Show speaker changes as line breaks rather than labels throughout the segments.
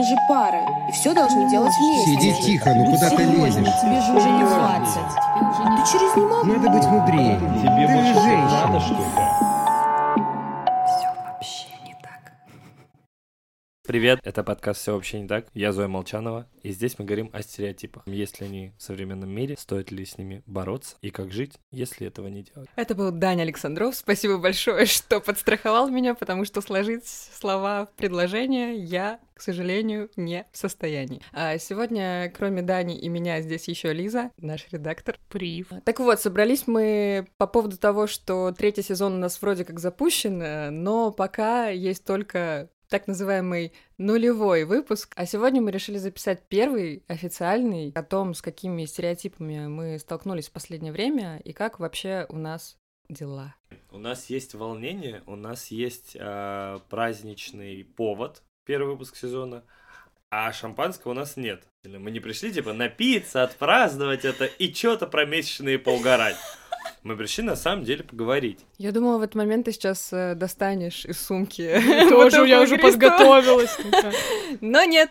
мы же пара, и все должны делать вместе.
Сиди тихо, ну куда ты лезешь?
Тебе же уже не 20. Ты через не могу.
Надо быть мудрее.
Тебе
Ты женщина.
надо, что ли?
Привет, это подкаст «Все вообще не так». Я Зоя Молчанова, и здесь мы говорим о стереотипах. Есть ли они в современном мире, стоит ли с ними бороться, и как жить, если этого не делать.
Это был Даня Александров. Спасибо большое, что подстраховал меня, потому что сложить слова в предложение я, к сожалению, не в состоянии. А сегодня, кроме Дани и меня, здесь еще Лиза, наш редактор. Прив. Так вот, собрались мы по поводу того, что третий сезон у нас вроде как запущен, э, но пока есть только так называемый нулевой выпуск. А сегодня мы решили записать первый официальный о том, с какими стереотипами мы столкнулись в последнее время и как вообще у нас дела.
У нас есть волнение, у нас есть э, праздничный повод, первый выпуск сезона, а шампанского у нас нет. Мы не пришли, типа, напиться, отпраздновать это и что-то про месячные поугарать. Мы пришли на самом деле поговорить.
Я думала, в этот момент ты сейчас э, достанешь из сумки.
Тоже я уже подготовилась.
Но нет.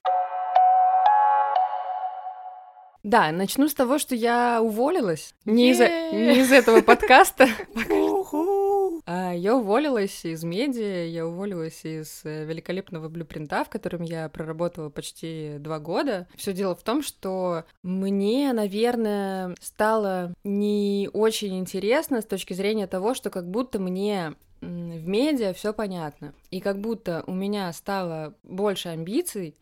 Да, начну с того, что я уволилась. Не из, не из этого подкаста. А, Я уволилась из медиа, я уволилась из э, великолепного блюпринта, в котором я проработала почти два года. Все дело в том, что мне, наверное, стало не очень интересно с точки зрения того, что как будто мне в медиа все понятно. И как будто у меня стало больше амбиций,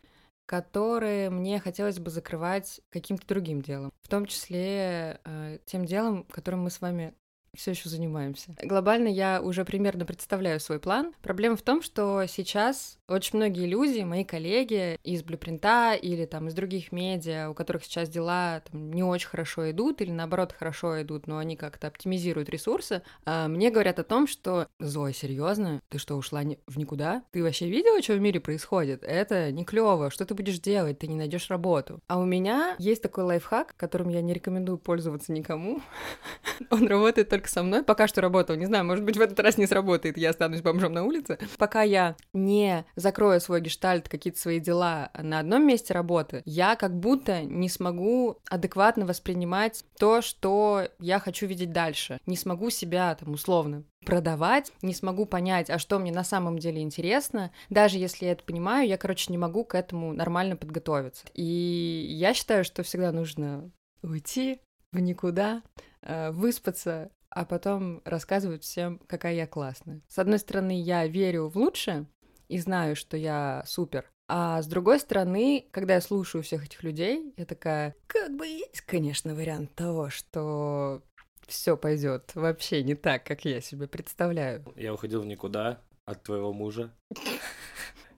которые мне хотелось бы закрывать каким-то другим делом. В том числе э, тем делом, которым мы с вами все еще занимаемся. Глобально я уже примерно представляю свой план. Проблема в том, что сейчас очень многие люди, мои коллеги из Блюпринта или там из других медиа, у которых сейчас дела там, не очень хорошо идут или наоборот хорошо идут, но они как-то оптимизируют ресурсы, а, мне говорят о том, что Зоя, серьезно, ты что, ушла в никуда? Ты вообще видела, что в мире происходит? Это не клево. Что ты будешь делать? Ты не найдешь работу. А у меня есть такой лайфхак, которым я не рекомендую пользоваться никому. Он работает только со мной. Пока что работал. Не знаю, может быть, в этот раз не сработает, я останусь бомжом на улице. Пока я не закрою свой гештальт, какие-то свои дела на одном месте работы, я как будто не смогу адекватно воспринимать то, что я хочу видеть дальше. Не смогу себя там условно продавать, не смогу понять, а что мне на самом деле интересно. Даже если я это понимаю, я, короче, не могу к этому нормально подготовиться. И я считаю, что всегда нужно уйти в никуда, э, выспаться, а потом рассказывать всем, какая я классная. С одной стороны, я верю в лучшее и знаю, что я супер. А с другой стороны, когда я слушаю всех этих людей, я такая, как бы есть, конечно, вариант того, что все пойдет вообще не так, как я себе представляю.
Я уходил в никуда от твоего мужа.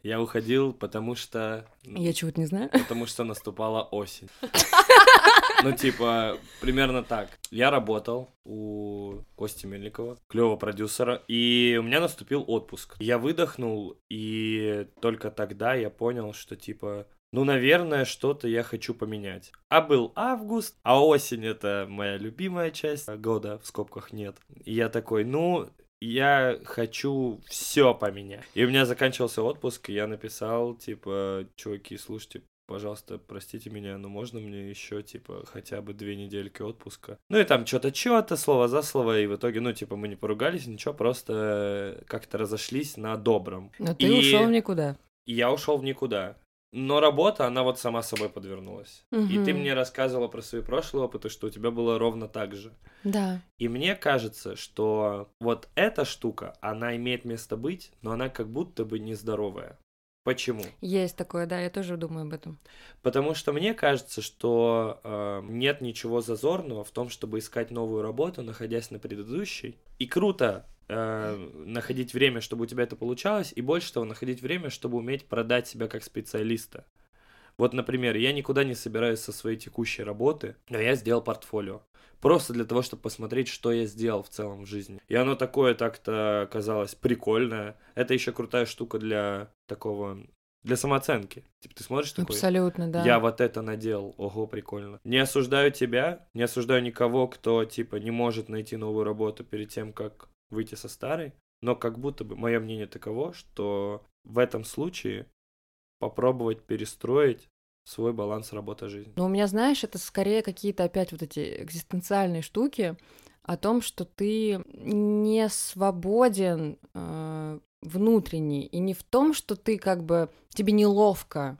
Я уходил, потому что...
Я чего-то не знаю.
Потому что наступала осень. Ну, типа, примерно так. Я работал у Кости Мельникова, клевого продюсера, и у меня наступил отпуск. Я выдохнул, и только тогда я понял, что, типа, ну, наверное, что-то я хочу поменять. А был август, а осень — это моя любимая часть года, в скобках нет. И я такой, ну, я хочу все поменять. И у меня заканчивался отпуск, и я написал, типа, чуваки, слушайте, пожалуйста, простите меня, но можно мне еще, типа, хотя бы две недельки отпуска? Ну и там что-то, что-то, слово за слово, и в итоге, ну, типа, мы не поругались, ничего, просто как-то разошлись на добром.
Но ты
И-
ушел никуда.
И я ушел в никуда. Но работа, она вот сама собой подвернулась. И ты мне рассказывала про свои прошлые опыты, что у тебя было ровно так же.
Да.
И мне кажется, что вот эта штука, она имеет место быть, но она как будто бы нездоровая. Почему?
Есть такое, да, я тоже думаю об этом.
Потому что мне кажется, что э, нет ничего зазорного в том, чтобы искать новую работу, находясь на предыдущей. И круто э, находить время, чтобы у тебя это получалось, и больше того, находить время, чтобы уметь продать себя как специалиста. Вот, например, я никуда не собираюсь со своей текущей работы, но я сделал портфолио. Просто для того, чтобы посмотреть, что я сделал в целом в жизни. И оно такое так-то казалось прикольное. Это еще крутая штука для такого для самооценки. Типа ты смотришь такой,
Абсолютно, да.
я вот это наделал, ого, прикольно. Не осуждаю тебя, не осуждаю никого, кто, типа, не может найти новую работу перед тем, как выйти со старой, но как будто бы мое мнение таково, что в этом случае попробовать перестроить свой баланс работа-жизнь.
Но у меня, знаешь, это скорее какие-то опять вот эти экзистенциальные штуки о том, что ты не свободен э, внутренний, и не в том, что ты как бы тебе неловко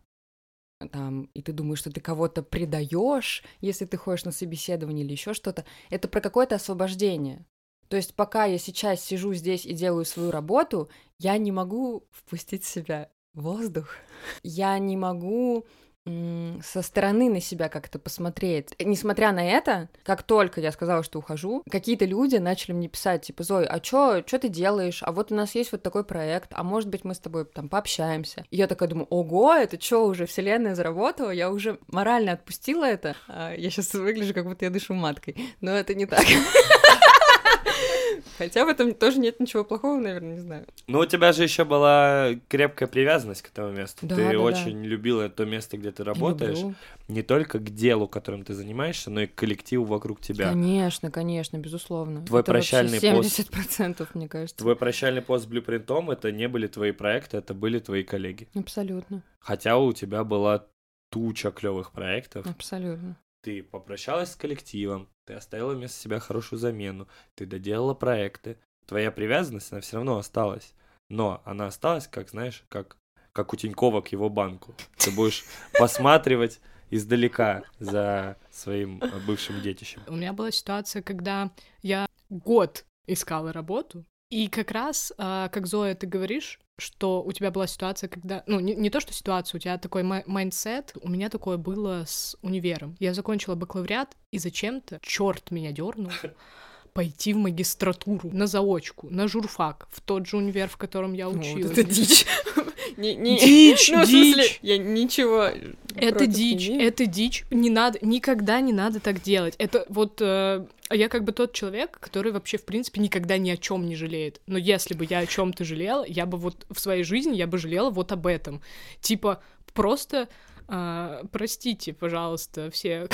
там, и ты думаешь, что ты кого-то предаешь, если ты ходишь на собеседование или еще что-то. Это про какое-то освобождение. То есть пока я сейчас сижу здесь и делаю свою работу, я не могу впустить в себя воздух. Я не могу со стороны на себя как-то посмотреть. Несмотря на это, как только я сказала, что ухожу, какие-то люди начали мне писать, типа, Зой, а чё, чё ты делаешь? А вот у нас есть вот такой проект, а может быть мы с тобой там пообщаемся. И я такая думаю, ого, это чё, уже вселенная заработала? Я уже морально отпустила это. А я сейчас выгляжу, как будто я дышу маткой, но это не так. Хотя в этом тоже нет ничего плохого, наверное, не знаю.
Ну, у тебя же еще была крепкая привязанность к этому месту.
Да,
ты
да, да.
очень любила то место, где ты работаешь.
Люблю.
Не только к делу, которым ты занимаешься, но и к коллективу вокруг тебя.
Конечно, конечно, безусловно.
Твой
Это
прощальный пост.
70%, мне кажется.
Твой прощальный пост с блюпринтом это не были твои проекты, это были твои коллеги.
Абсолютно,
Хотя у тебя была туча клевых проектов.
абсолютно.
Ты попрощалась с коллективом, ты оставила вместо себя хорошую замену, ты доделала проекты. Твоя привязанность, она все равно осталась. Но она осталась, как, знаешь, как, как у Тинькова к его банку. Ты будешь посматривать издалека за своим э, бывшим детищем.
У меня была ситуация, когда я год искала работу, и как раз, а, как Зоя, ты говоришь, что у тебя была ситуация, когда... Ну, не, не то, что ситуация, у тебя такой mi- mindset. У меня такое было с универом. Я закончила бакалавриат, и зачем-то, черт меня дернул, пойти в магистратуру, на заочку, на журфак, в тот же универ, в котором я
Вот
училась.
это дичь. Не- не-
Дичь,
Ну, в смысле,
дичь.
я ничего
Это дичь,
не
это дичь. Не надо, никогда не надо так делать. Это вот э, я как бы тот человек, который вообще в принципе никогда ни о чем не жалеет. Но если бы я о чем-то жалела, я бы вот в своей жизни я бы жалела вот об этом. Типа просто а, простите, пожалуйста, все,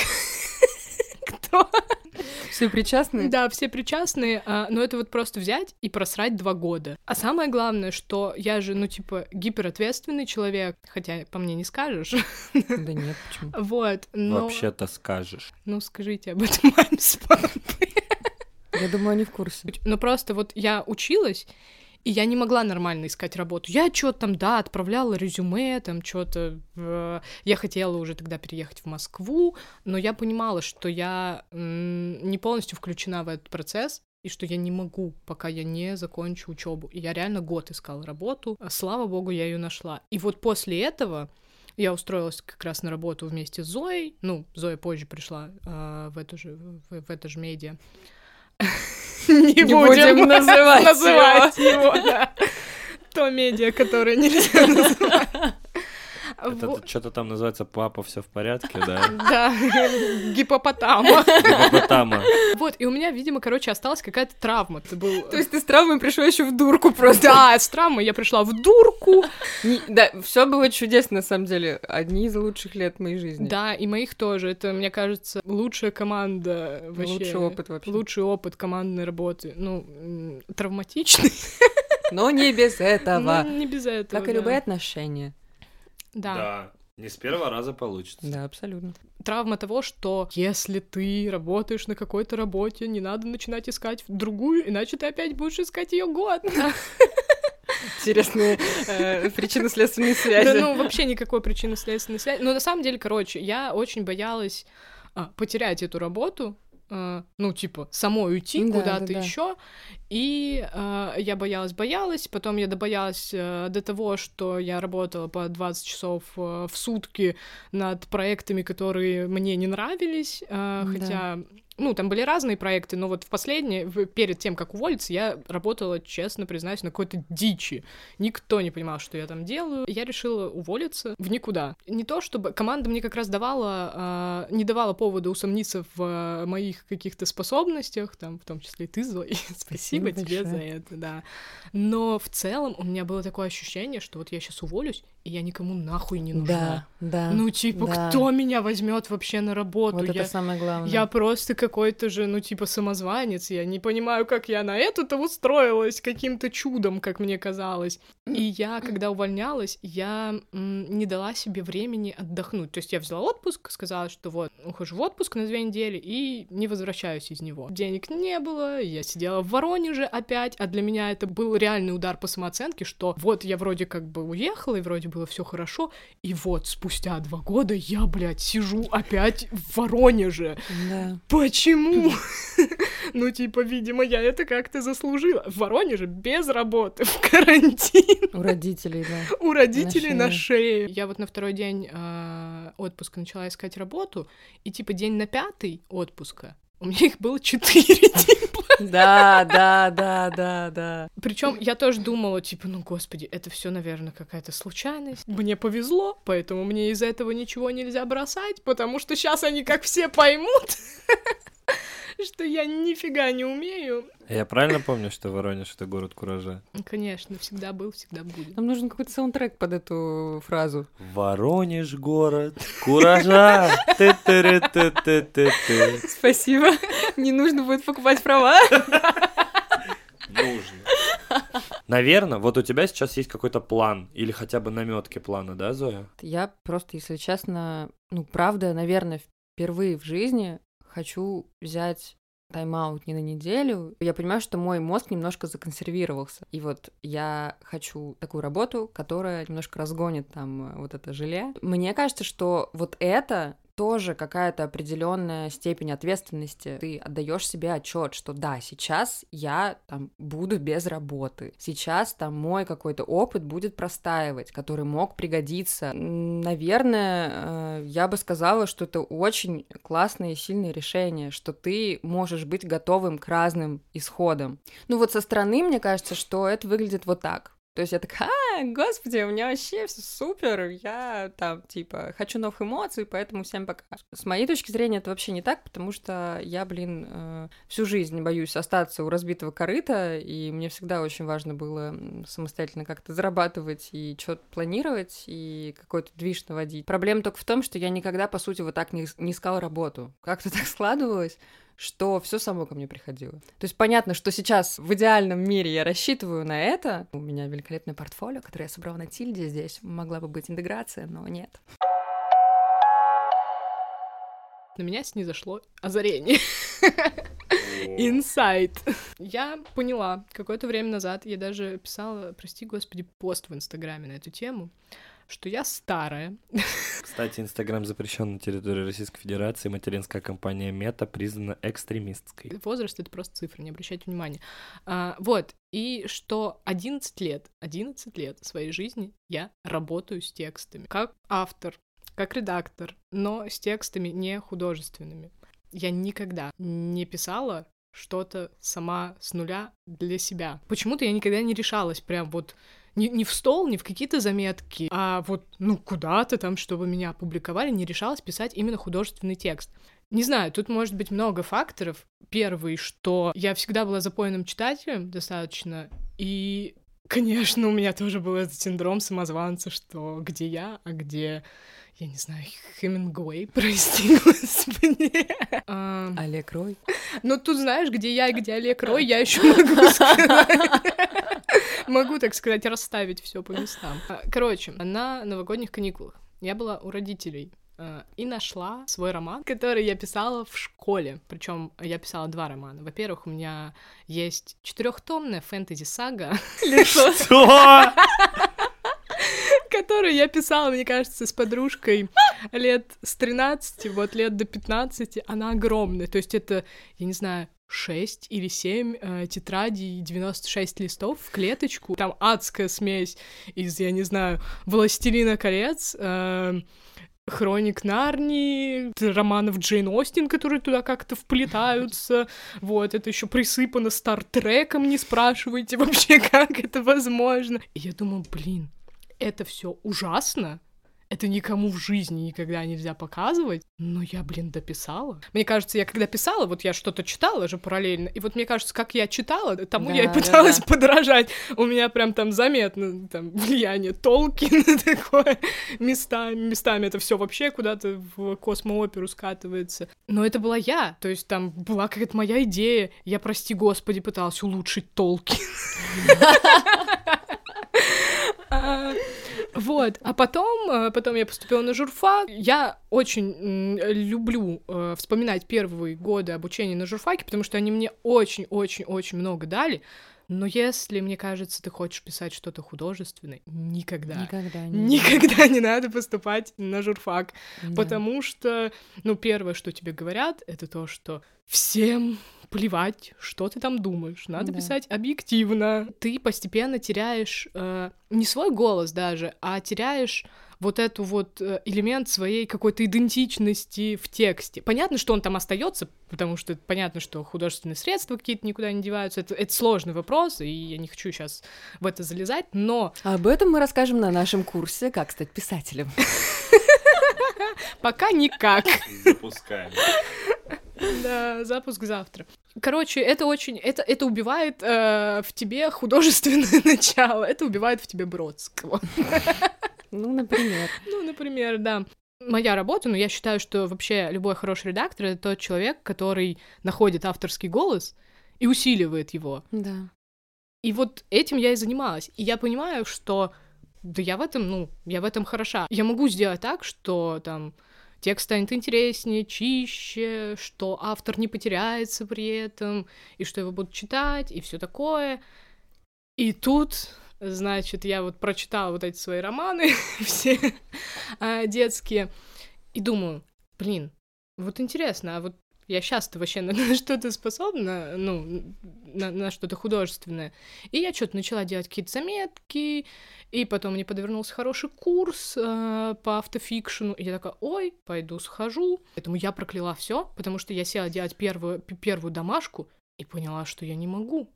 кто
Все причастны?
да, все причастные, а, но это вот просто взять и просрать два года. А самое главное, что я же, ну, типа, гиперответственный человек, хотя по мне не скажешь,
Да нет, почему?
вот, но...
Вообще-то скажешь.
Ну, скажите об этом маме с папой.
Я думаю, они в курсе.
Но просто вот я училась, и я не могла нормально искать работу. Я что-то там, да, отправляла резюме, там что-то... Я хотела уже тогда переехать в Москву, но я понимала, что я не полностью включена в этот процесс, и что я не могу, пока я не закончу учебу. И я реально год искала работу. А Слава богу, я ее нашла. И вот после этого я устроилась как раз на работу вместе с Зоей. Ну, Зоя позже пришла а, в эту же в, в это же медиа. Не
будем называть
его. То медиа, которое нельзя называть.
Это
Вот,
что-то там называется «Папа, все в порядке», да?
Да, гипопотама.
Гипопотама.
Вот, и у меня, видимо, короче, осталась какая-то травма. Был...
То есть ты с травмой пришла еще в дурку просто.
Да, с травмой я пришла в дурку.
Да, все было чудесно, на самом деле. Одни из лучших лет моей жизни.
Да, и моих тоже. Это, мне кажется, лучшая команда вообще.
Лучший опыт вообще.
Лучший опыт командной работы. Ну, травматичный.
Но не без этого.
Ну, не без этого.
Как и
да.
любые отношения.
Да.
Да. Не с первого раза получится.
Да, абсолютно.
Травма того, что если ты работаешь на какой-то работе, не надо начинать искать другую, иначе ты опять будешь искать ее год.
Интересные э, причинно-следственные
Да,
связи.
ну, вообще никакой причинно-следственной связи. Но на самом деле, короче, я очень боялась а, потерять эту работу, а, ну, типа, самой уйти
Да,
куда-то
да, да.
еще. И а, я боялась, боялась, потом я добоялась э, до того, что я работала по 20 часов э, в сутки над проектами, которые мне не нравились, а,
Да.
хотя ну, там были разные проекты, но вот в последний, перед тем, как уволиться, я работала, честно признаюсь, на какой-то дичи. Никто не понимал, что я там делаю. Я решила уволиться в никуда. Не то чтобы... Команда мне как раз давала... а, не давала повода усомниться в а, моих каких-то способностях, там, в том числе и ты, Зои. Спасибо
Спасибо
тебе за
большое.
это, да. Но в целом у меня было такое ощущение, что вот я сейчас уволюсь, я никому нахуй не нужна.
Да, да.
Ну, типа,
да.
кто меня возьмет вообще на работу?
Вот это
я,
самое главное.
я просто какой-то же, ну, типа, самозванец. Я не понимаю, как я на эту-то устроилась каким-то чудом, как мне казалось. И я, когда увольнялась, я не дала себе времени отдохнуть. То есть я взяла отпуск, сказала, что вот, ухожу в отпуск на две недели и не возвращаюсь из него. Денег не было, я сидела в Воронеже опять, а для меня это был реальный удар по самооценке, что вот я вроде как бы уехала, и вроде было все хорошо, и вот спустя два года я, блядь, сижу опять в Воронеже.
Да.
Почему? Ну, типа, видимо, я это как-то заслужила. В Воронеже без работы, в карантин,
У родителей, да.
у родителей
На
шее. Я вот на второй день а, отпуска начала искать работу, и типа день на пятый отпуска у меня их было четыре, типа.
Да, да, да, да, да.
Причем я тоже думала, типа, ну, господи, это все, наверное, какая-то случайность. Мне повезло, поэтому мне из этого ничего нельзя бросать, потому что сейчас они как все поймут, что я нифига не умею.
Я правильно помню, что Воронеж это город куража?
Конечно, всегда был, всегда будет.
Нам нужен какой-то саундтрек под эту фразу.
Воронеж город куража.
Спасибо. Не нужно будет покупать права.
Нужно. Наверное, вот у тебя сейчас есть какой-то план или хотя бы наметки плана, да, Зоя?
Я просто, если честно, ну, правда, наверное, впервые в жизни хочу взять тайм-аут не на неделю. Я понимаю, что мой мозг немножко законсервировался. И вот я хочу такую работу, которая немножко разгонит там э, вот это желе. Мне кажется, что вот это тоже какая-то определенная степень ответственности. Ты отдаешь себе отчет, что да, сейчас я там буду без работы. Сейчас там мой какой-то опыт будет простаивать, который мог пригодиться. Наверное, э, я бы сказала, что это очень классное и сильное решение, что ты можешь быть готовым к разным исходам. Ну вот со стороны, мне кажется, что это выглядит вот так. То есть я такая, господи, у меня вообще все супер, я там, типа, хочу новых эмоций, поэтому всем пока. С моей точки зрения это вообще не так, потому что я, блин, э, всю жизнь боюсь остаться у разбитого корыта, и мне всегда очень важно было самостоятельно как-то зарабатывать и что-то планировать, и какой-то движ наводить. Проблема только в том, что я никогда, по сути, вот так не, не искала работу. Как-то так складывалось, что все само ко мне приходило. То есть понятно, что сейчас в идеальном мире я рассчитываю на это. У меня великолепное портфолио, которое я собрала на Тильде. Здесь могла бы быть интеграция, но нет.
На меня снизошло озарение. Инсайт. Я поняла какое-то время назад, я даже писала, прости господи, пост в Инстаграме на эту тему, что я старая.
Кстати, Инстаграм запрещен на территории Российской Федерации. Материнская компания Мета признана экстремистской.
Возраст — это просто цифры, не обращайте внимания. А, вот, и что 11 лет, 11 лет своей жизни я работаю с текстами. Как автор, как редактор, но с текстами не художественными. Я никогда не писала что-то сама с нуля для себя. Почему-то я никогда не решалась прям вот не, не в стол, не в какие-то заметки, а вот, ну, куда-то там, чтобы меня опубликовали, не решалась писать именно художественный текст. Не знаю, тут может быть много факторов. Первый, что я всегда была запойным читателем достаточно, и, конечно, у меня тоже был этот синдром самозванца, что где я, а где, я не знаю, Хемингуэй, прости, господи. А,
Олег Рой.
ну, тут знаешь, где я и где Олег Рой, я еще могу сказать. Могу, так сказать, расставить все по местам. А, Короче, на новогодних каникулах я была у родителей а, и нашла свой роман, который я писала в школе. Причем я писала два романа. Во-первых, у меня есть четырехтомная фэнтези-сага,
Что?
которую я писала, мне кажется, с подружкой лет с 13, вот лет до 15. Она огромная. То есть это, я не знаю, 6 или 7 э, тетрадей, 96 листов в клеточку. Там адская смесь из, я не знаю, «Властелина колец», э, Хроник Нарнии, романов Джейн Остин, которые туда как-то вплетаются. Вот, это еще присыпано Стартреком, не спрашивайте вообще, как это возможно. И я думаю, блин, это все ужасно, это никому в жизни никогда нельзя показывать, но я, блин, дописала. Мне кажется, я когда писала, вот я что-то читала же параллельно, и вот мне кажется, как я читала, тому я и
Да, да,
пыталась
да.
подражать. У меня прям там заметно там влияние Толкина такое местами, местами это все вообще куда-то в космооперу скатывается. Но это была я, то есть там была какая-то моя идея, я, прости господи, пыталась улучшить Толкин. Вот, а потом, э, потом я поступила на журфак. Я очень люблю э, вспоминать первые годы обучения на журфаке, потому что они мне очень-очень-очень много дали. Но если, мне кажется, ты хочешь писать что-то художественное, никогда,
Никогда не.
никогда не надо поступать на журфак.
Да.
Потому что, ну, первое, что тебе говорят, это то, что всем плевать, что ты там думаешь. Надо
Да.
писать объективно. Ты постепенно теряешь э, не свой голос даже, а теряешь вот эту вот э, элемент своей какой-то идентичности в тексте. Понятно, что он там остается, потому что понятно, что художественные средства какие-то никуда не деваются. Это, это сложный вопрос, и я не хочу сейчас в это залезать, но
Об этом мы расскажем на нашем курсе «Как стать писателем».
пока никак.
Запускаем.
Да, запуск завтра. Короче, это очень, это, это убивает э, в тебе художественное начало, это убивает в тебе Бродского.
Ну, например.
Ну, например, да. Моя работа, но я считаю, что вообще любой хороший редактор — это тот человек, который находит авторский голос и усиливает его.
Да.
И вот этим я и занималась. И я понимаю, что да я в этом, ну, я в этом хороша. Я могу сделать так, что там текст станет интереснее, чище, что автор не потеряется при этом, и что его будут читать, и все такое. И тут, значит, я вот прочитала вот эти свои романы, все а, детские, и думаю, блин, вот интересно, а вот я сейчас-то вообще на, что-то способна, ну, на, на что-то художественное. И я что-то начала делать какие-то заметки, и потом мне подвернулся хороший курс э, по автофикшену, и я такая, ой, пойду схожу. Поэтому я прокляла все, потому что я села делать первую, первую домашку и поняла, что я не могу,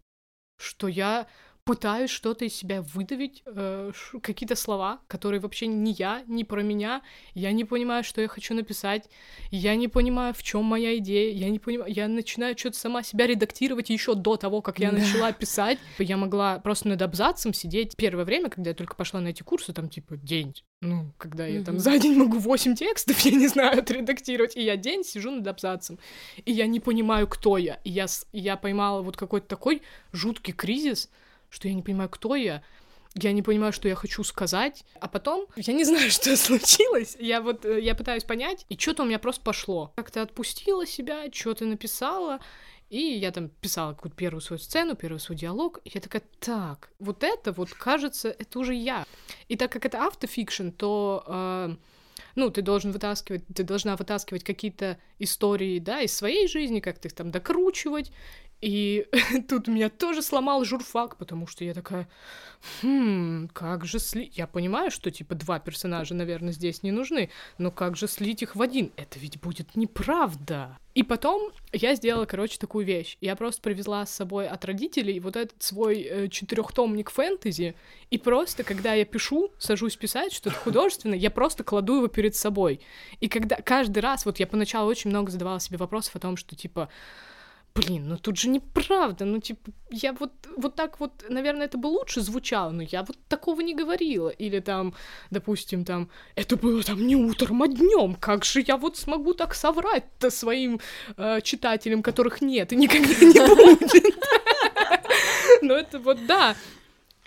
что я пытаюсь что-то из себя выдавить, э, какие-то слова, которые вообще не я, не про меня. Я не понимаю, что я хочу написать. Я не понимаю, в чем моя идея. Я не понимаю, я начинаю что-то сама себя редактировать еще до того, как я
Да.
начала писать. Я могла просто над абзацем сидеть первое время, когда я только пошла на эти курсы, там типа день. Ну, когда я там за день могу 8 текстов, я не знаю, отредактировать, и я день сижу над абзацем. И я не понимаю, кто я. И я, я поймала вот какой-то такой жуткий кризис, что я не понимаю, кто я, я не понимаю, что я хочу сказать, а потом я не знаю, что случилось. Я вот э, я пытаюсь понять, и что-то у меня просто пошло. Как-то отпустила себя, что-то написала, и я там писала какую-то первую свою сцену, первый свой диалог, и я такая, так, вот это вот, кажется, это уже я. И так как это автофикшн, то э, ну, ты должен вытаскивать, ты должна вытаскивать какие-то истории, да, из своей жизни, как-то их там докручивать. И тут меня тоже сломал журфак, потому что я такая, хм, как же слить... Я понимаю, что, типа, два персонажа, наверное, здесь не нужны, но как же слить их в один? Это ведь будет неправда. И потом я сделала, короче, такую вещь. Я просто привезла с собой от родителей вот этот свой э, четырехтомник фэнтези, и просто, когда я пишу, сажусь писать что-то художественное, я просто кладу его перед собой. И когда каждый раз, вот я поначалу очень много задавала себе вопросов о том, что, типа, блин, ну тут же неправда, ну, типа, я вот, вот так вот, наверное, это бы лучше звучало, но я вот такого не говорила. Или там, допустим, там, это было там не утром, а днем, как же я вот смогу так соврать-то своим э, читателям, которых нет и никогда не будет. Но это вот, да,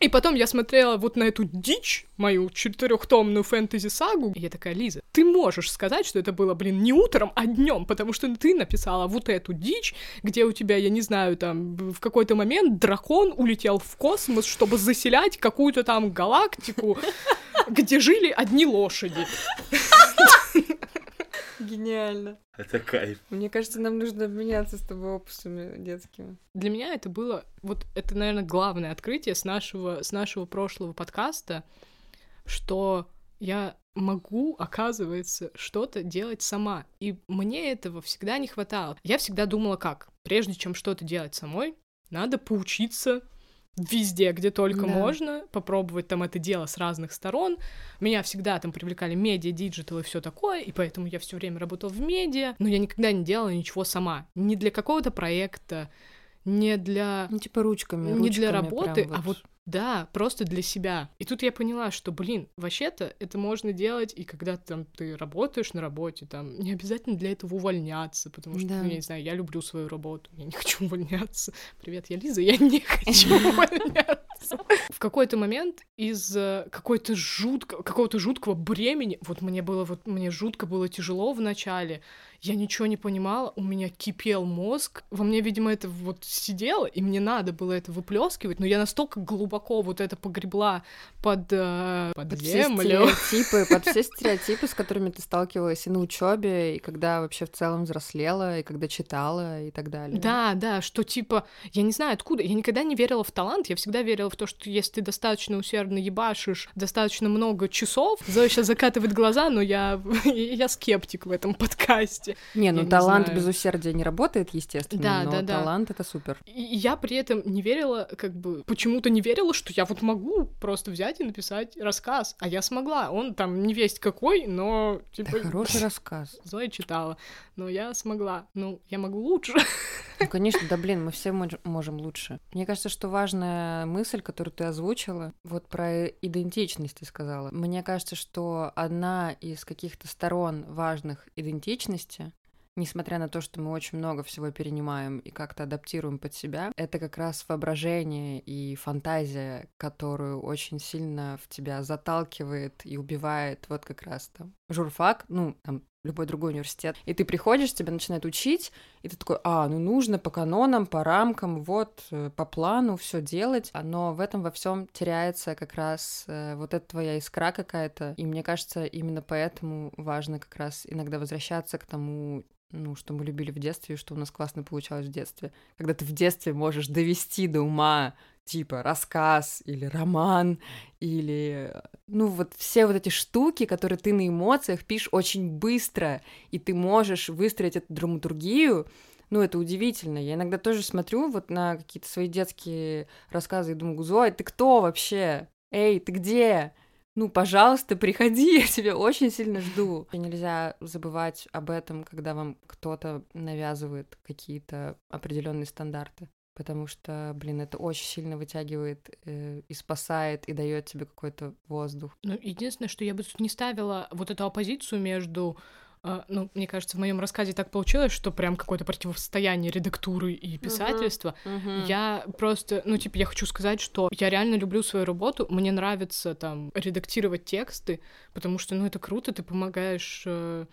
и потом я смотрела вот на эту дичь, мою четырехтомную фэнтези-сагу, и я такая, Лиза, ты можешь сказать, что это было, блин, не утром, а днем, потому что ты написала вот эту дичь, где у тебя, я не знаю, там, в какой-то момент дракон улетел в космос, чтобы заселять какую-то там галактику, где жили одни лошади.
Гениально.
Это кайф.
Мне кажется, нам нужно обменяться с тобой опусами детскими.
Для меня это было, вот это, наверное, главное открытие с нашего, с нашего прошлого подкаста, что я могу, оказывается, что-то делать сама. И мне этого всегда не хватало. Я всегда думала как? Прежде чем что-то делать самой, надо поучиться везде, где только
Да.
можно, попробовать там это дело с разных сторон. Меня всегда там привлекали медиа, digital и все такое, и поэтому я все время работала в медиа, но я никогда не делала ничего сама. Не для какого-то проекта, не для
Ну, типа ручками.
не для
ручками
работы,
прям
а вот да, просто для себя. И тут я поняла, что, блин, вообще-то это можно делать, и когда там ты работаешь на работе, там не обязательно для этого увольняться, потому что,
Да.
ну, я не знаю, я люблю свою работу, я не хочу увольняться. Привет, я Лиза, я не хочу увольняться. В какой-то момент из э, какой-то жутко, какого-то жуткого бремени, вот мне было, вот мне жутко было тяжело в начале, я ничего не понимала, у меня кипел мозг, во мне, видимо, это вот сидело, и мне надо было это выплескивать, но я настолько глубоко вот это погребла под, э, под,
Под все
землю.
стереотипы, под все стереотипы, с которыми ты сталкивалась и на учебе, и когда вообще в целом взрослела, и когда читала, и так далее.
Да, да, что типа, я не знаю откуда, я никогда не верила в талант, я всегда верила в то, что если ты достаточно усердно ебашишь достаточно много часов, Зоя сейчас закатывает глаза, но я, я скептик в этом подкасте.
Не, ну
Я не
талант
знаю.
без усердия не работает, естественно,
Да,
но
да, да.
талант это супер.
И я при этом не верила, как бы, почему-то не верила, что я вот могу просто взять и написать рассказ, а я смогла. Он там не весть какой, но, типа,
хороший рассказ.
Зоя читала, но я смогла. Ну, я могу лучше.
Ну, конечно, да блин, мы все мож- можем лучше. Мне кажется, что важная мысль, которую ты озвучила, вот про идентичность ты сказала. Мне кажется, что одна из каких-то сторон важных идентичности Несмотря на то, что мы очень много всего перенимаем и как-то адаптируем под себя, это как раз воображение и фантазия, которую очень сильно в тебя заталкивает и убивает вот как раз там журфак, ну, там, любой другой университет. И ты приходишь, тебя начинают учить, и ты такой, а, ну нужно по канонам, по рамкам, вот, э, по плану все делать. Но в этом во всем теряется как раз э, вот эта твоя искра какая-то. И мне кажется, именно поэтому важно как раз иногда возвращаться к тому, ну, что мы любили в детстве, и что у нас классно получалось в детстве. Когда ты в детстве можешь довести до ума типа рассказ или роман, или, ну, вот все вот эти штуки, которые ты на эмоциях пишешь очень быстро, и ты можешь выстроить эту драматургию, ну, это удивительно. Я иногда тоже смотрю вот на какие-то свои детские рассказы и думаю, Зой, ты кто вообще? Эй, ты где? Ну, пожалуйста, приходи, я тебя очень сильно жду. И нельзя забывать об этом, когда вам кто-то навязывает какие-то определенные стандарты. Потому что, блин, это очень сильно вытягивает э, и спасает, и дает тебе какой-то воздух.
Ну, единственное, что я бы тут не ставила вот эту оппозицию между ну, мне кажется, в моем рассказе так получилось, что прям какое-то противостояние редактуры и писательства. Я просто, ну, типа, я хочу сказать, что я реально люблю свою работу, мне нравится там редактировать тексты, потому что, ну, это круто, ты помогаешь э,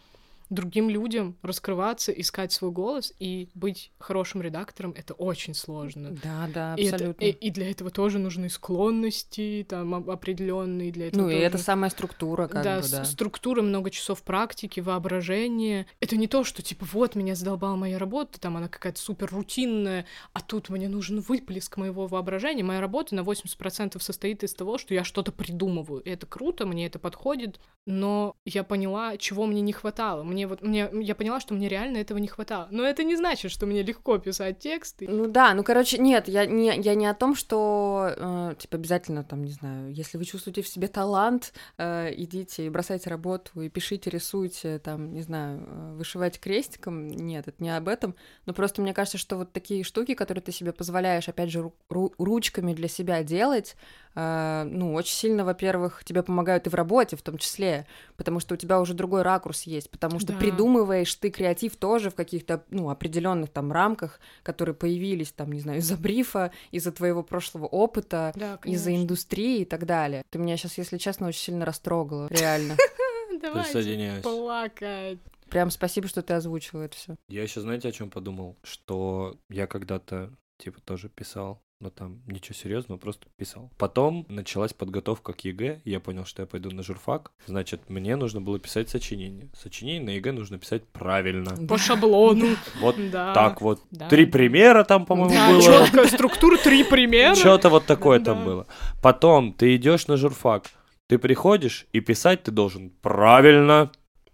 другим людям раскрываться, искать свой голос и быть хорошим редактором, это очень сложно.
Да, да,
И, это-
абсолютно.
и, и для этого тоже нужны склонности, там, оп- определенные для этого.
Ну, и
тоже-
это самая структура, как
да,
бы, да.
структура, много часов практики, воображения. Это не то, что типа вот меня задолбала моя работа, там она какая-то супер рутинная, а тут мне нужен выплеск моего воображения. Моя работа на 80% состоит из того, что я что-то придумываю. И это круто, мне это подходит, но я поняла, чего мне не хватало. Мне вот мне я поняла, что мне реально этого не хватало. Но это не значит, что мне легко писать тексты.
Ну да, ну короче, нет, я не, я не о том, что э, типа обязательно там, не знаю, если вы чувствуете в себе талант, э, идите и бросайте работу и пишите, рисуйте, там, не знаю, э, вышивайте крестиком. Нет, это не об этом. Но просто мне кажется, что вот такие штуки, которые ты себе позволяешь, опять же, ру- ру- ручками для себя делать, ну, очень сильно, во-первых, тебе помогают и в работе в том числе, потому что у тебя уже другой ракурс есть, потому что
Да.
придумываешь ты креатив тоже в каких-то, ну, определенных там рамках, которые появились там, не знаю, из-за брифа, из-за твоего прошлого опыта,
Да,
из-за индустрии и так далее. Ты меня сейчас, если честно, очень сильно растрогала, реально.
Давайте
Присоединяюсь.
плакать.
Прям спасибо, что ты озвучила это все.
Я еще, знаете, о чем подумал? Что я когда-то, типа, тоже писал, но там ничего серьезного, просто писал. Потом началась подготовка к ЕГЭ, я понял, что я пойду на журфак. Значит, мне нужно было писать сочинение. Сочинение на ЕГЭ нужно писать правильно.
По шаблону.
Вот
Да.
так вот.
Да.
Три примера там, по-моему,
Да,
было.
четкая структура, три примера.
Что-то вот такое
Да.
там было. Потом ты идешь на журфак, ты приходишь, и писать ты должен правильно.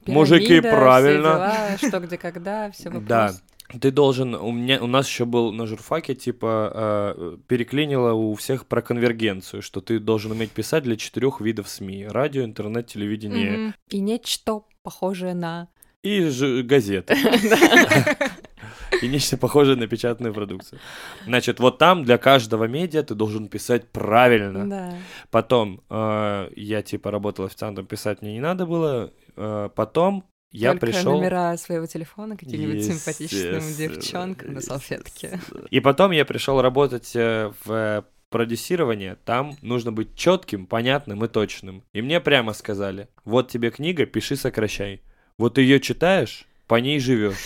Мужики,
Пирамида,
правильно.
все дела, что, где, когда, все
Да. Ты должен, у меня, у нас еще был на журфаке, типа, э, переклинило у всех про конвергенцию, что ты должен уметь писать для четырех видов СМИ. Радио, интернет, телевидение
Мгм.
И нечто похожее на...
и ж- газеты. И нечто похожее на печатную продукцию. Значит, вот там для каждого медиа ты должен писать правильно.
Да.
Потом э, я типа работал официантом, писать мне не надо было. Э, потом я
Только
пришел.
номера своего телефона каким-нибудь симпатичным девчонкам на салфетке.
И потом я пришел работать э, в э, продюсирование. Там нужно быть четким, понятным и точным. И мне прямо сказали: вот тебе книга, пиши, сокращай. Вот ее читаешь, по ней живешь.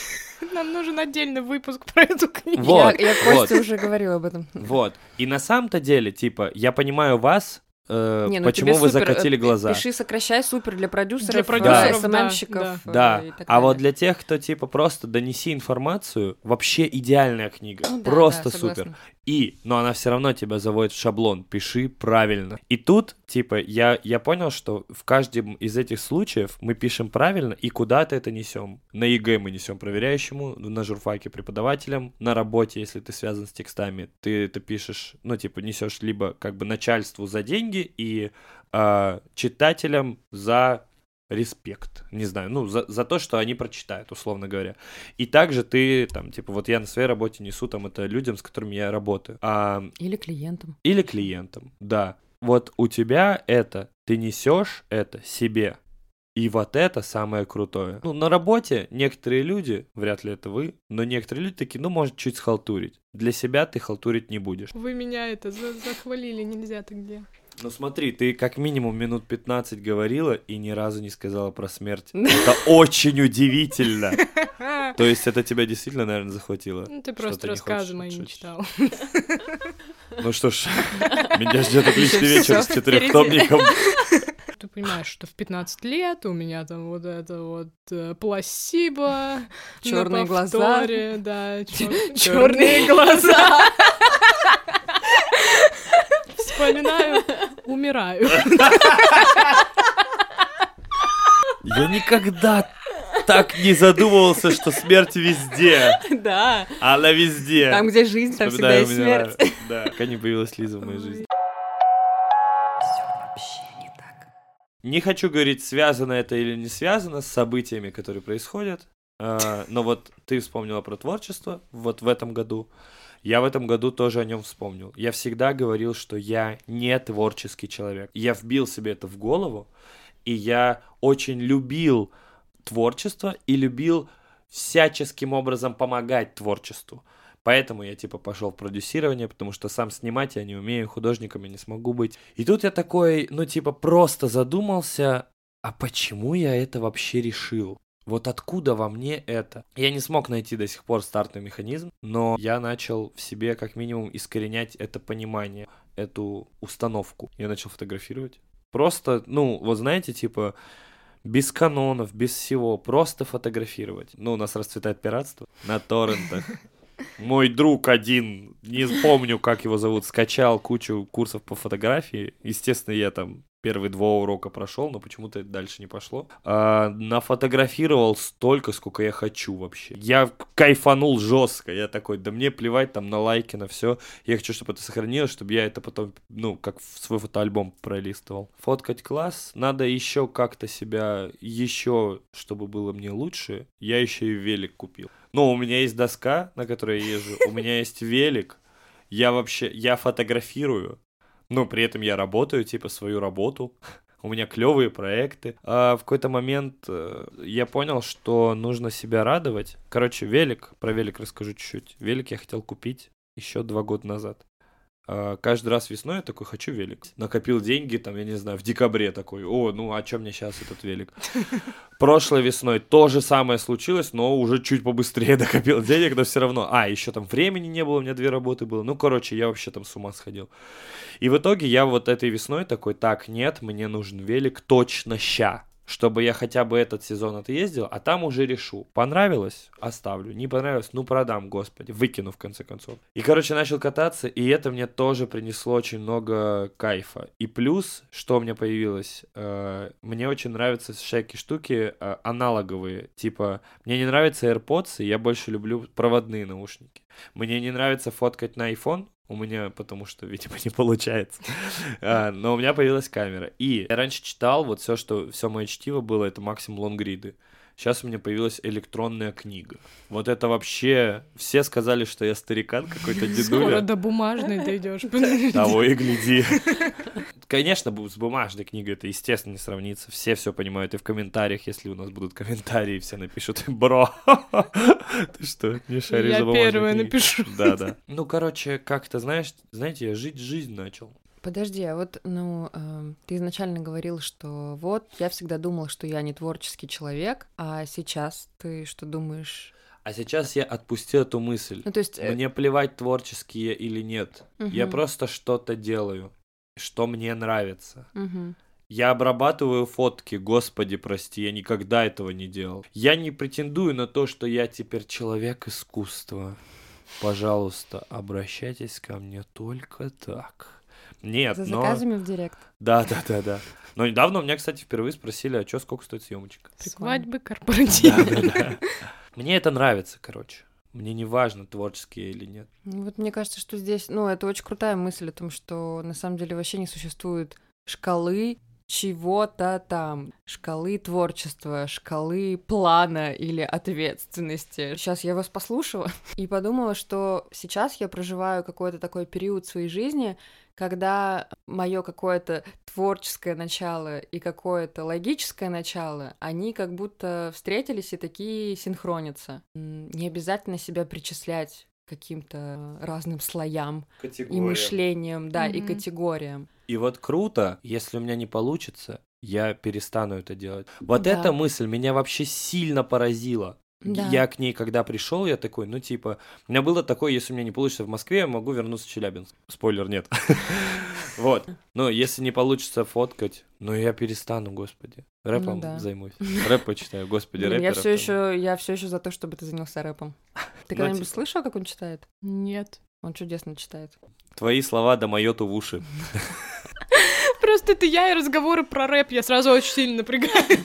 Нам нужен отдельный выпуск про эту книгу.
Вот,
я, я
вот.
Косте уже говорила об этом.
Вот. И на самом-то деле, типа, я понимаю вас, э,
Не, ну
почему вы
супер,
закатили
э,
глаза.
Пиши, сокращай, супер для продюсеров,
Для
э,
продюсеров, да,
SMM щиков. э,
Да,
и так
а вот для тех, кто типа просто донеси информацию, вообще идеальная книга,
Ну да,
просто
да,
супер.
согласна.
И, но она все равно тебя заводит в шаблон, пиши правильно. И тут, типа, я, я понял, что в каждом из этих случаев мы пишем правильно и куда-то это несем. На ЕГЭ мы несем проверяющему, на журфаке преподавателям, на работе, если ты связан с текстами, ты это пишешь, ну, типа, несешь либо как бы начальству за деньги и а, читателям за респект, не знаю, ну, за, за то, что они прочитают, условно говоря. И также ты, там, типа, вот я на своей работе несу там это людям, с которыми я работаю. А,
Или клиентам.
или клиентам, да. Вот у тебя это, ты несешь это себе. И вот это самое крутое. Ну, на работе некоторые люди, вряд ли это вы, но некоторые люди такие, ну, может, чуть схалтурить. Для себя ты халтурить не будешь.
Вы меня это за- захвалили, нельзя так делать.
Ну смотри, ты как минимум минут 15 говорила и ни разу не сказала про смерть. Это очень удивительно. То есть это тебя действительно, наверное, захватило.
Ну, ты просто рассказы мои не читал.
Ну что ж, меня ждет отличный вечер с четырехтомником.
Ты понимаешь, что в 15 лет у меня там вот это вот э, пласибо,
Чёрные
на
глаза.
да,
чёрные
глаза. Вспоминаю, умираю.
Я никогда так не задумывался, что смерть везде.
Да.
Она везде.
Там, где жизнь, там всегда есть смерть.
Да, пока не появилась Лиза в моей жизни.
Вообще не так.
Не хочу говорить, связано это или не связано с событиями, которые происходят. А, Но вот ты вспомнила про творчество вот в этом году. Я в этом году тоже о нем вспомнил. Я всегда говорил, что я не творческий человек. Я вбил себе это в голову, и я очень любил творчество и любил всяческим образом помогать творчеству. Поэтому я типа пошел в продюсирование, потому что сам снимать я не умею, художником я не смогу быть. И тут я такой, ну типа просто задумался, а почему я это вообще решил? Вот откуда во мне это? Я не смог найти до сих пор стартовый механизм, но я начал в себе как минимум искоренять это понимание, эту установку. Я начал фотографировать. Просто, ну, вот знаете, типа, без канонов, без всего, просто фотографировать. Ну, у нас расцветает пиратство на торрентах. Мой друг один, не помню, как его зовут, скачал кучу курсов по фотографии. Естественно, я там первые два урока прошел, но почему-то дальше не пошло. А, нафотографировал столько, сколько я хочу вообще. Я кайфанул жестко. Я такой, да мне плевать там на лайки, на все. Я хочу, чтобы это сохранилось, чтобы я это потом, ну, как в свой фотоальбом пролистывал. Фоткать класс. Надо еще как-то себя, еще, чтобы было мне лучше. Я еще и велик купил. Ну, у меня есть доска, на которой я езжу. У меня есть велик. Я вообще, я фотографирую. Но при этом я работаю, типа, свою работу. У меня клевые проекты. А в какой-то момент э, я понял, что нужно себя радовать. Короче, велик, про велик расскажу чуть-чуть. Велик я хотел купить еще два года назад. А, Каждый раз весной я такой, хочу велик. Накопил деньги, там, я не знаю, в декабре такой, о, ну, а чем мне сейчас этот велик? Прошлой весной то же самое случилось, но уже чуть побыстрее накопил денег, но все равно. А, еще там времени не было, у меня две работы было. Ну, короче, я вообще там с ума сходил. И в итоге я вот этой весной такой, так, нет, мне нужен велик точно ща. Чтобы я хотя бы этот сезон отъездил, а там уже решу. Понравилось? Оставлю. Не понравилось? Ну, продам, господи. Выкину, в конце концов. И, короче, начал кататься, и это мне тоже принесло очень много кайфа. И плюс, что у меня появилось, э, мне очень нравятся всякие штуки э, аналоговые. Типа, мне не нравятся AirPods, и я больше люблю проводные наушники. Мне не нравится фоткать на iPhone, у меня, потому что, видимо, не получается. А, но у меня появилась камера. И я раньше читал, вот все, что все мое чтиво было, это максимум лонгриды. Сейчас у меня появилась электронная книга. Вот это вообще... Все сказали, что я старикан какой-то
Скоро
дедуля.
до бумажной дойдешь.
Того и гляди. Конечно, с бумажной книгой это, естественно, не сравнится. Все все понимают. И в комментариях, если у нас будут комментарии, все напишут, бро, ты что, не шаришь
Я
за бумажной
первая
книгой?»
напишу.
Да, да. Ну, короче, как-то, знаешь, знаете, я жить жизнь начал.
Подожди, а вот, ну, эм, ты изначально говорил, что вот, я всегда думал, что я не творческий человек, а сейчас ты что думаешь?
А сейчас я отпустил эту мысль.
Ну, то есть... э,
Мне плевать, творческие или нет. Я
мгм,
просто что-то делаю, что мне нравится.
мгм.
Я обрабатываю фотки, господи, прости, я никогда этого не делал. Я не претендую на то, что я теперь человек искусства. Пожалуйста, обращайтесь ко мне только так. Нет,
За
но...
заказами в директ.
Да, да, да, да. Но недавно у меня, кстати, впервые спросили, а что, сколько стоит съемочка?
Свадьбы, корпоративы.
Да, да, да. Мне это нравится, короче. Мне не важно, творческие или нет.
Ну, Вот мне кажется, что здесь, ну, это очень крутая мысль о том, что на самом деле вообще не существует шкалы чего-то там, шкалы творчества, шкалы плана или ответственности. Сейчас я вас послушала и подумала, что сейчас я проживаю какой-то такой период своей жизни, когда мое какое-то творческое начало и какое-то логическое начало, они как будто встретились и такие синхронятся. Не обязательно себя причислять к каким-то разным слоям и мышлением, да, и
Мгм.
категориям.
И вот круто, если у меня не получится, я перестану это делать. Вот
Да.
эта мысль меня вообще сильно поразила.
Да.
Я к ней, когда пришел, я такой, ну, типа, у меня было такое, если у меня не получится в Москве, я могу вернуться в Челябинск. Спойлер, нет. Вот. Но если не получится фоткать, ну, я перестану, господи. Рэпом
Ну да.
займусь. Рэп почитаю, господи,
Блин, я все еще, я все еще за то, чтобы ты занялся рэпом. Ты
Ну,
когда-нибудь
типа-
слышал, как он читает?
Нет.
Он чудесно читает.
Твои слова до майоту в уши.
Просто это я и разговоры про рэп, я сразу очень сильно напрягаю.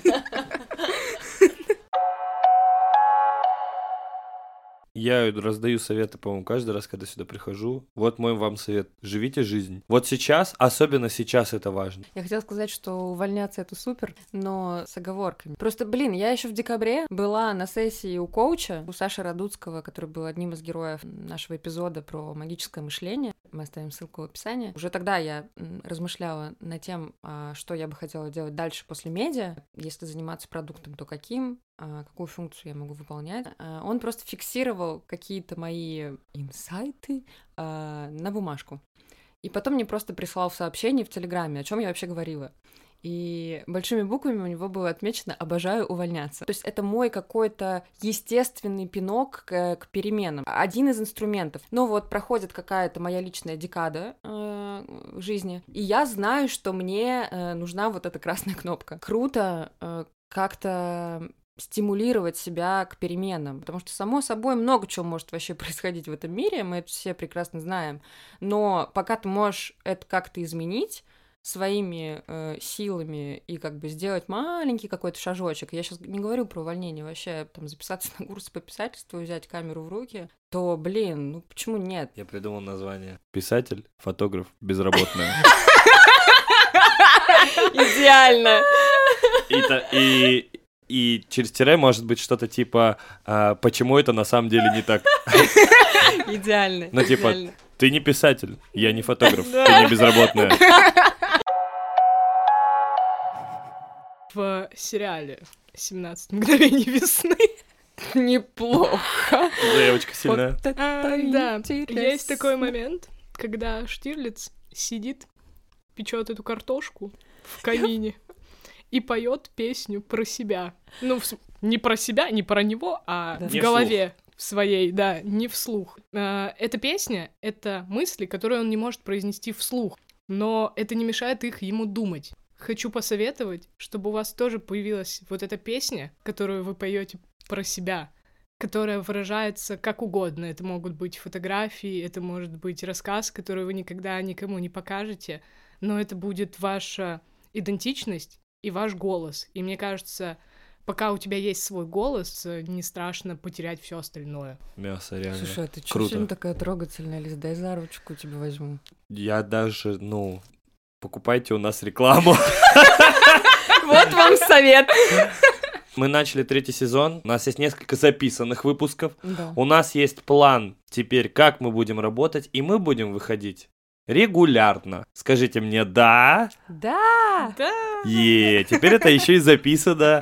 Я раздаю советы, по-моему, каждый раз, когда сюда прихожу. Вот мой вам совет. Живите жизнь. Вот сейчас, особенно сейчас это важно.
Я хотела сказать, что увольняться это супер, но с оговорками. Просто, блин, я еще в декабре была на сессии у коуча, у Саши Радуцкого, который был одним из героев нашего эпизода про магическое мышление. Мы оставим ссылку в описании. Уже тогда я размышляла над тем, а, что я бы хотела делать дальше после медиа. Если заниматься продуктом, то каким? А, какую функцию я могу выполнять. А, Он просто фиксировал какие-то мои инсайты а, на бумажку. И потом мне просто прислал сообщение в Телеграме, о чем я вообще говорила. И большими буквами у него было отмечено «обожаю увольняться». То есть это мой какой-то естественный пинок к, к переменам. Один из инструментов. Но вот проходит какая-то моя личная декада э, в жизни, и я знаю, что мне э, нужна вот эта красная кнопка. Круто э, как-то стимулировать себя к переменам, потому что, само собой, много чего может вообще происходить в этом мире, мы это все прекрасно знаем, но пока ты можешь это как-то изменить, своими э, силами и как бы сделать маленький какой-то шажочек. Я сейчас не говорю про увольнение, вообще там записаться на курс по писательству, взять камеру в руки, то, блин, ну почему нет?
Я придумал название. Писатель, фотограф, безработная.
Идеально!
И, и, через тире может быть что-то типа а, «Почему это на самом деле не так?»
Идеально.
Ну, типа. Ты не писатель, я не фотограф, ты не безработная.
В сериале «17 мгновений весны».
Неплохо.
Девочка сильная.
А, да, есть такой момент, когда Штирлиц сидит, печет эту картошку в камине и поет песню про себя. Ну, в не про себя, не про него, а
Да.
в
Не
голове своей, да, не вслух. А, Эта песня — это мысли, которые он не может произнести вслух, но это не мешает их ему думать. хочу посоветовать, чтобы у вас тоже появилась вот эта песня, которую вы поете про себя, которая выражается как угодно. Это могут быть фотографии, это может быть рассказ, который вы никогда никому не покажете, но это будет ваша идентичность и ваш голос. И мне кажется, пока у тебя есть свой голос, не страшно потерять все остальное.
Мясо, реально.
Слушай, а ты чё сегодня такая трогательная, Лиз? Дай за ручку тебя возьму.
Я даже, ну, покупайте у нас рекламу.
Вот вам совет.
Мы начали третий сезон, у нас есть несколько записанных выпусков.
Да.
У нас есть план теперь, как мы будем работать, и мы будем выходить регулярно. Скажите мне «да».
Да!
Да.
Е, теперь это еще и записано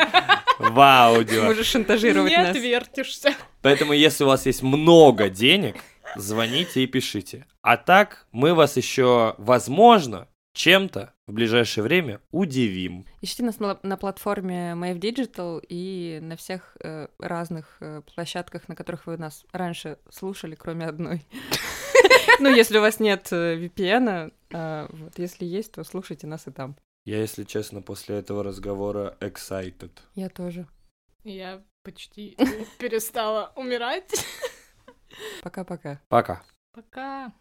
в аудио.
Можешь шантажировать
Не
нас.
отвертишься.
Поэтому, если у вас есть много денег, звоните и пишите. А так, мы вас еще, возможно, чем-то в ближайшее время удивим.
Ищите нас на, на платформе Mave Digital и на всех э, разных э, площадках, на которых вы нас раньше слушали, кроме одной. Ну, если у вас нет э, VPN, а, вот, если есть, то слушайте нас и там.
Я, если честно, после этого разговора excited.
Я тоже.
Я почти перестала умирать.
Пока-пока.
Пока.
Пока.